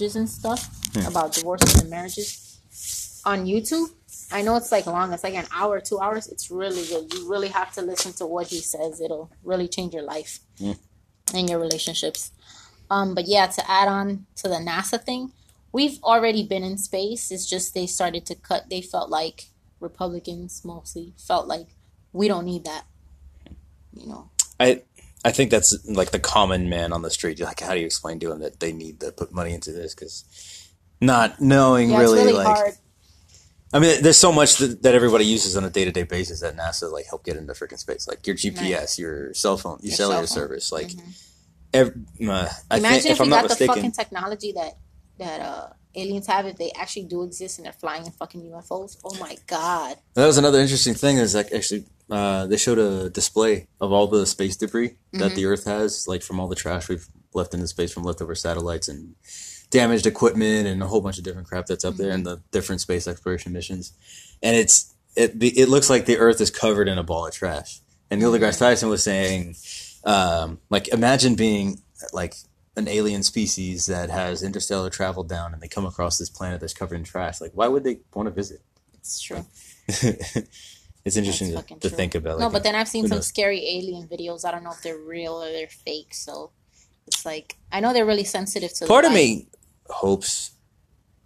marriages and stuff about divorces and marriages on YouTube. I know it's like long. It's like an hour, two hours. It's really good. You really have to listen to what he says. It'll really change your life and your relationships. Um, but yeah, to add on to the NASA thing, we've already been in space. It's just they started to cut. They felt like Republicans mostly felt like we don't need that. You know, I I think that's like the common man on the street. You're like, how do you explain to them that they need to put money into this? Because not knowing yeah, really, it's really like, hard. I mean, there's so much that, that everybody uses on a day to day basis that NASA like help get into freaking space, like your GPS, your cell phone, your, Your cellular cell service. Like, Mhm. ev- uh, I Imagine think if, if we I'm got not the mistaken, fucking technology that that uh aliens have. If they actually do exist and they're flying in fucking UFOs. Oh my god. that was another interesting thing. Is like actually, uh, they showed a display of all the space debris that Mm-hmm. the Earth has, like from all the trash we've left into space from leftover satellites and damaged equipment and a whole bunch of different crap that's up there and the different space exploration missions. And it's it it looks like the Earth is covered in a ball of trash. And Neil deGrasse Tyson was saying, um, like, imagine being like an alien species that has interstellar travel down, and they come across this planet that's covered in trash. Like, why would they want to visit? It's true. it's interesting to, to think about. no, but then I've seen some knows? scary alien videos. I don't know if they're real or they're fake. So it's like I know they're really sensitive to. the part of me hopes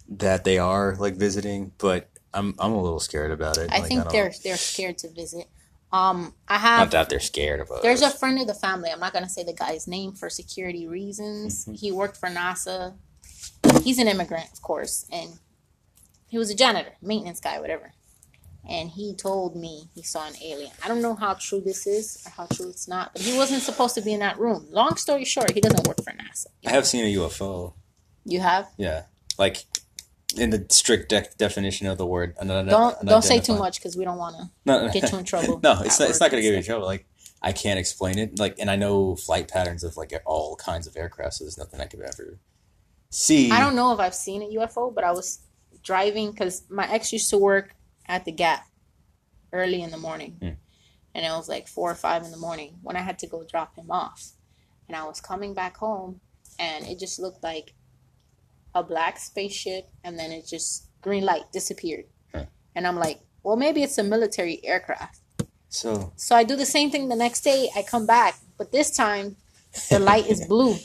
that they are like visiting, but I'm I'm a little scared about it. I Like, think don't- they're they're scared to visit. Um, I have. not that they're scared of us. There's a friend of the family. I'm not gonna say the guy's name for security reasons. Mm-hmm. He worked for NASA. He's an immigrant, of course, and he was a janitor, maintenance guy, whatever. And he told me he saw an alien. I don't know how true this is or how true it's not, but he wasn't supposed to be in that room. Long story short, he doesn't work for NASA. I have seen a UFO. You have? Yeah, like in the strict de- definition of the word. An- Don't don't say too much because we don't want to. No, get you in trouble no, it's not, it's not going to get you in trouble. Like I can't explain it. Like, and I know flight patterns of like all kinds of aircraft, so there's nothing I could ever see. I don't know if I've seen a UFO, but I was driving because my ex used to work at the Gap early in the morning, Hmm. and it was like four or five in the morning when I had to go drop him off, and I was coming back home, and it just looked like a black spaceship, and then it just green light disappeared, Huh. and I'm like, well, maybe it's a military aircraft. So So I do the same thing the next day. I come back, but this time the light is blue.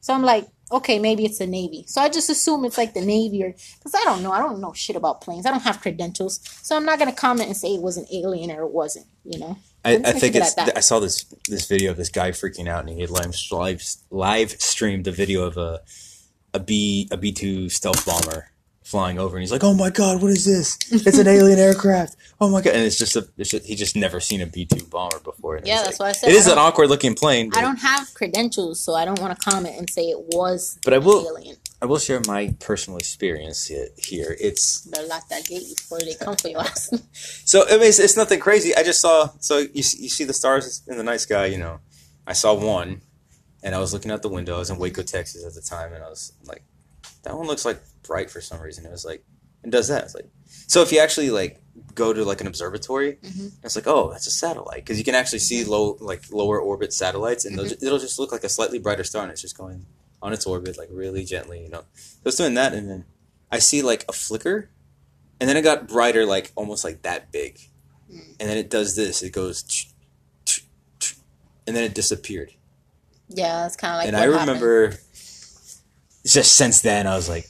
So I'm like, okay, maybe it's the Navy. So I just assume it's like the Navy or because I don't know. I don't know shit about planes. I don't have credentials. So I'm not gonna comment and say it was an alien or it wasn't. You know. I, I think it's. I saw this this video of this guy freaking out, and he had live live, live streamed a video of a a B a B two stealth bomber flying over, and he's like, "Oh my god, what is this? It's an alien aircraft! Oh my god!" And it's just a it's just, he just never seen a B two bomber before. And Yeah, that's like- what I said. It is an awkward looking plane. I don't have credentials, so I don't want to comment and say it was But I will. Alien. I will share my personal experience here. It's Better lock that gate before they come for your ass. so I mean, it's, it's nothing crazy. I just saw so you see, you see the stars in the night sky. You know, I saw one, and I was looking out the window. I was in Waco, Texas at the time, and I was like, that one looks like bright for some reason. It was like, it does that. It's like, so if you actually like go to like an observatory, Mhm. it's like, oh, that's a satellite because you can actually see low like lower orbit satellites, and they'll ju- it'll just look like a slightly brighter star, and it's just going on its orbit like really gently. You know, so it's doing that, and then I see like a flicker, and then it got brighter, like almost like that big, Mm. and then it does this. It goes, and then it disappeared. yeah, it's kind of like. and I happened. remember, just since then, I was like,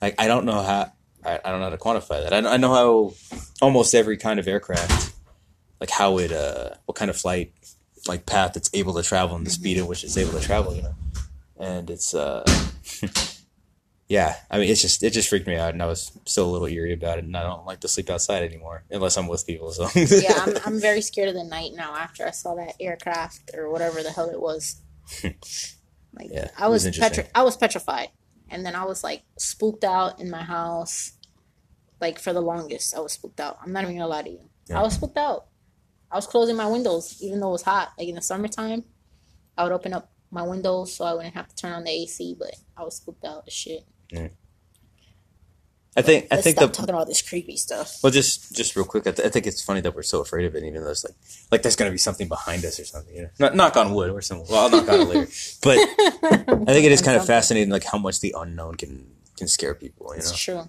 like I don't know how. I, I don't know how to quantify that. I, know- I know how almost every kind of aircraft, like how it, uh, what kind of flight, like path it's able to travel and the speed at which it's able to travel, you know. And it's, uh, yeah. I mean, it's just it just freaked me out, and I was still a little eerie about it. And I don't like to sleep outside anymore unless I'm with people. So yeah, I'm, I'm very scared of the night now after I saw that aircraft or whatever the hell it was. Like Yeah, I was, was petri- I was petrified, and then I was like spooked out in my house. Like for the longest, I was spooked out. I'm not even gonna lie to you. Yeah. I was spooked out. I was closing my windows even though it was hot. Like in the summertime, I would open up my windows so I wouldn't have to turn on the AC. But I was spooked out as shit. I think I Let's think stop the talking about this creepy stuff. well, just just real quick, I, th- I think it's funny that we're so afraid of it, even though it's like like there's gonna be something behind us or something. You know, not knock on wood or something. Well, I'll knock on it later. But I think it is kind of fascinating, like how much the unknown can can scare people. You know, It's true.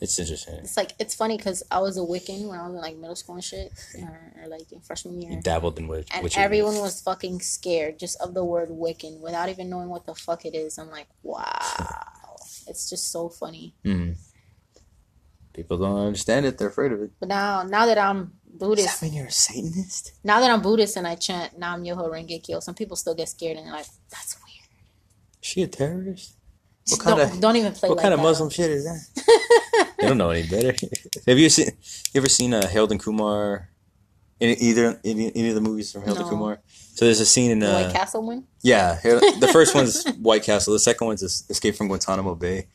it's interesting. It's like it's funny because I was a Wiccan when I was in like middle school and shit, or, or like in freshman year. You dabbled in witch, and witchery. everyone was fucking scared just of the word Wiccan without even knowing what the fuck it is. I'm like, wow, it's just so funny. Mhm. People don't understand it; they're afraid of it. But now, now that I'm Buddhist, mean you're a Satanist? now that I'm Buddhist and I chant Nam Myoho Renge Kyo, some people still get scared and they're like, that's weird. Is she a terrorist? What don't, kind of don't even play what like kind of. Muslim shit is that? they don't know any better. Have you seen? You ever seen uh, Harold and Kumar? In either any, any of the movies from Harold and No. Kumar? So there's a scene in The uh, White Castle one? yeah. The first one's White Castle. The second one's Es- Escape from Guantanamo Bay,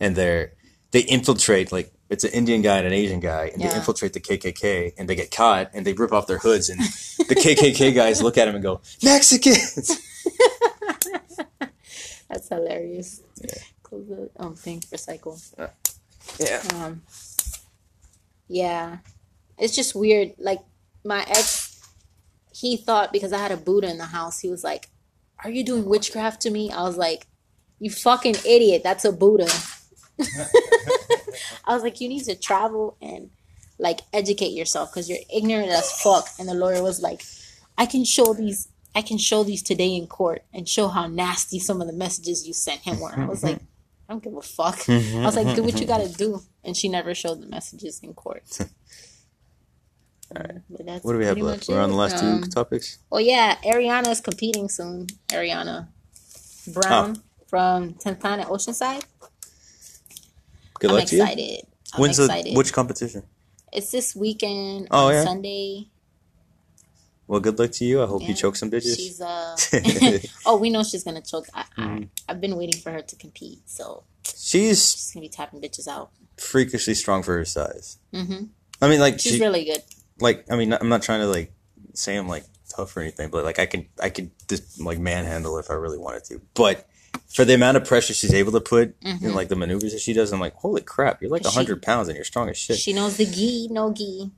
and they're they infiltrate like it's an Indian guy and an Asian guy, and they infiltrate the KKK, and they get caught, and they rip off their hoods, and the KKK guys look at him and go Mexicans. That's hilarious. Yeah. Close the um, thing for cycle. Yeah. Um, yeah, it's just weird. Like my ex, he thought because I had a Buddha in the house, he was like, "Are you doing witchcraft to me?" I was like, "You fucking idiot! That's a Buddha." I was like, "You need to travel and like educate yourself because you're ignorant as fuck." And the lawyer was like, "I can show these." I can show these today in court and show how nasty some of the messages you sent him were. I was like, I don't give a fuck. I was like, do what you gotta do. And she never showed the messages in court. Alright. What do we have left? We're on the last Um, two topics. Oh yeah, Ariana is competing soon. Ariana Brown from 10th Planet Oceanside. Good I'm luck to you. excited. I'm When's excited. the which competition? It's this weekend Oh, on yeah? Sunday. Well, good luck to you. I hope you choke some bitches. She's uh oh, we know she's gonna choke. I, Mm-hmm. I, I've been waiting for her to compete, so She's she's gonna be tapping bitches out. freakishly strong for her size. Mm-hmm. I mean, like She's she, really good. like I mean, I'm not trying to like say I'm like tough or anything, but like I can I could just like manhandle if I really wanted to. But for the amount of pressure she's able to put in Mhm. like the maneuvers that she does, I'm like, holy crap, you're like hundred pounds and you're strong as shit. She knows the gi, no gi.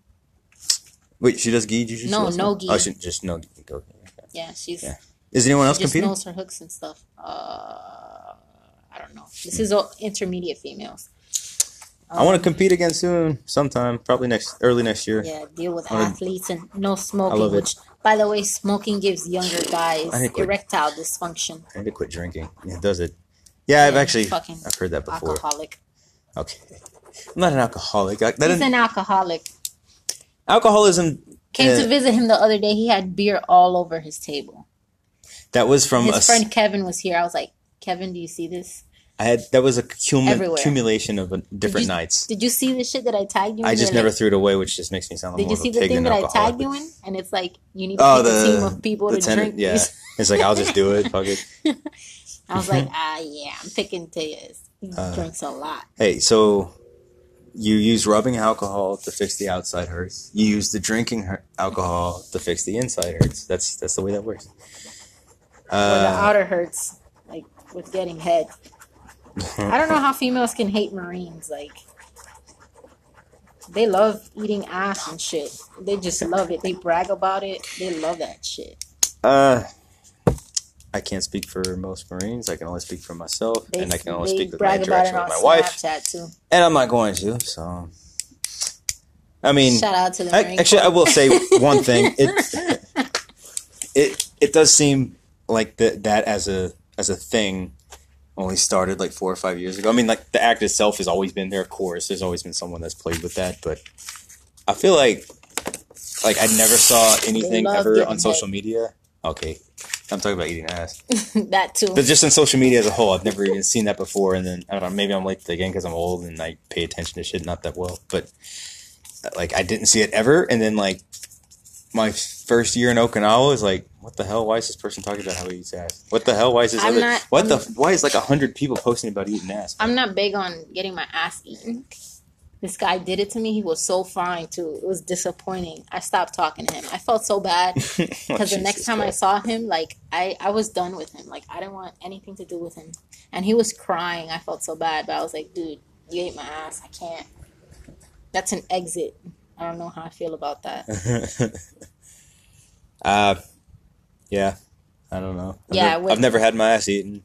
Wait, she does gi jiu-jitsu? No, no gi. Oh, she just no gi. Okay. Yeah, she's Yeah. Is anyone else competing? knows her hooks and stuff. Uh, I don't know. This is all intermediate females. I want to compete again soon, sometime, probably next early next year. Yeah, deal with wanna- athletes and no I smoking. love it. By the way, smoking gives younger guys I think we- erectile dysfunction. I need to quit drinking. Yeah, does it? Yeah, I've actually fucking I've heard that before. Alcoholic. Okay, I'm not an alcoholic. I, He's an alcoholic. alcoholism. Came uh, to visit him the other day. He had beer all over his table. that was from His a s- friend Kevin was here. I was like, Kevin, do you see this? I had that was a cum- accumulation of uh, different you- nights. Did you see the shit that I tagged you? in? I just never like, threw it away, which just makes me sound like Did Did you see the thing that I tagged you in? And it's like you need to Oh, pick a team the of people the to tenant, drink. yeah. It's like I'll just do it. Fuck it. I was like, ah, yeah, I'm picking Tejas. He Uh, drinks a lot. Hey, so you use rubbing alcohol to fix the outside hurts. You use the drinking alcohol to fix the inside hurts. That's that's the way that works. Or the Uh, outer hurts, like with getting head. I don't know how females can hate Marines. Like, they love eating ass and shit. They just love it. They brag about it. They love that shit. uh, I can't speak for most Marines. I can only speak for myself, They, and I can only speak with my brag about it interaction with my wife. And I'm not going to. So, I mean, Shout out to the I, actually, I will say one thing. It it it does seem like that that as a as a thing only started like four or five years ago. I mean, like the act itself has always been there. Of course, there's always been someone that's played with that, but I feel like like I never saw anything ever on social media. Okay, I'm talking about eating ass. that too. But just in social media as a whole, I've never even seen that before. And then I don't know, maybe I'm late to the game because I'm old and I pay attention to shit not that well. But like, I didn't see it ever. And then like my first year in Okinawa is like, what the hell? Why is this person talking about how he eats ass? What the hell? Why is this? I'm Other, not- what I'm- the? Why is like a hundred people posting about eating ass? I'm not big on getting my ass eaten. This guy did it to me. He was so fine too. It was disappointing. I stopped talking to him. I felt so bad because the oh, next time I saw him, like I, I was done with him. Like I didn't want anything to do with him. And he was crying. I felt so bad, but I was like, dude, You ate my ass. I can't. That's an exit. I don't know how I feel about that. uh, yeah, I don't know. I've Yeah, nev- with- I've never had my ass eaten.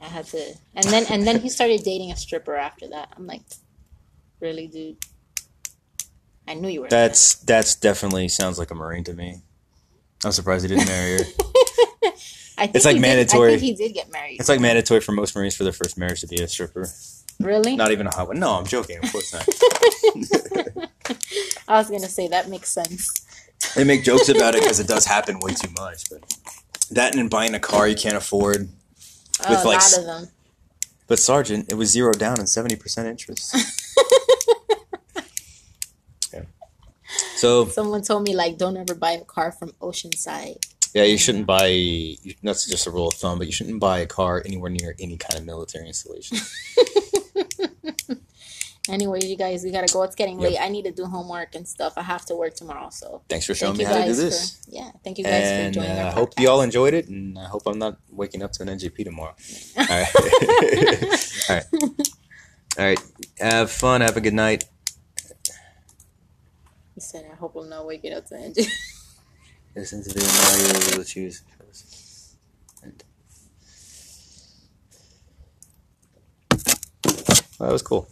I had to, and then and then he started dating a stripper after that. I'm like, really, dude? I knew you were. That's that's definitely sounds like a marine to me. I'm surprised he didn't marry her. I think it's like he did- mandatory. I think he did get married. It's like mandatory for most marines for their first marriage to be a stripper. Really? Not even a hot one. No, I'm joking. Of course not. I was gonna say that makes sense. they make jokes about it because it does happen way too much. But that and buying a car you can't afford. Oh, With, a like, lot of them. But Sergeant, it was zero down and seventy percent interest. yeah. So Someone told me like, don't ever buy a car from Oceanside. yeah, you shouldn't buy. That's just a rule of thumb, but you shouldn't buy a car anywhere near any kind of military installation. Anyways, you guys, we gotta go. It's getting Yep. late. I need to do homework and stuff. I have to work tomorrow, so Thanks for showing thank me how to do this. for yeah. Thank you guys And for joining uh, I our hope you all enjoyed it, and I hope I'm not waking up to an NJP tomorrow. All right, all right, all right. Have fun. Have a good night. He said, "I hope I'm not waking up to Angie." Listen to the Mario will choose. Well, that was cool.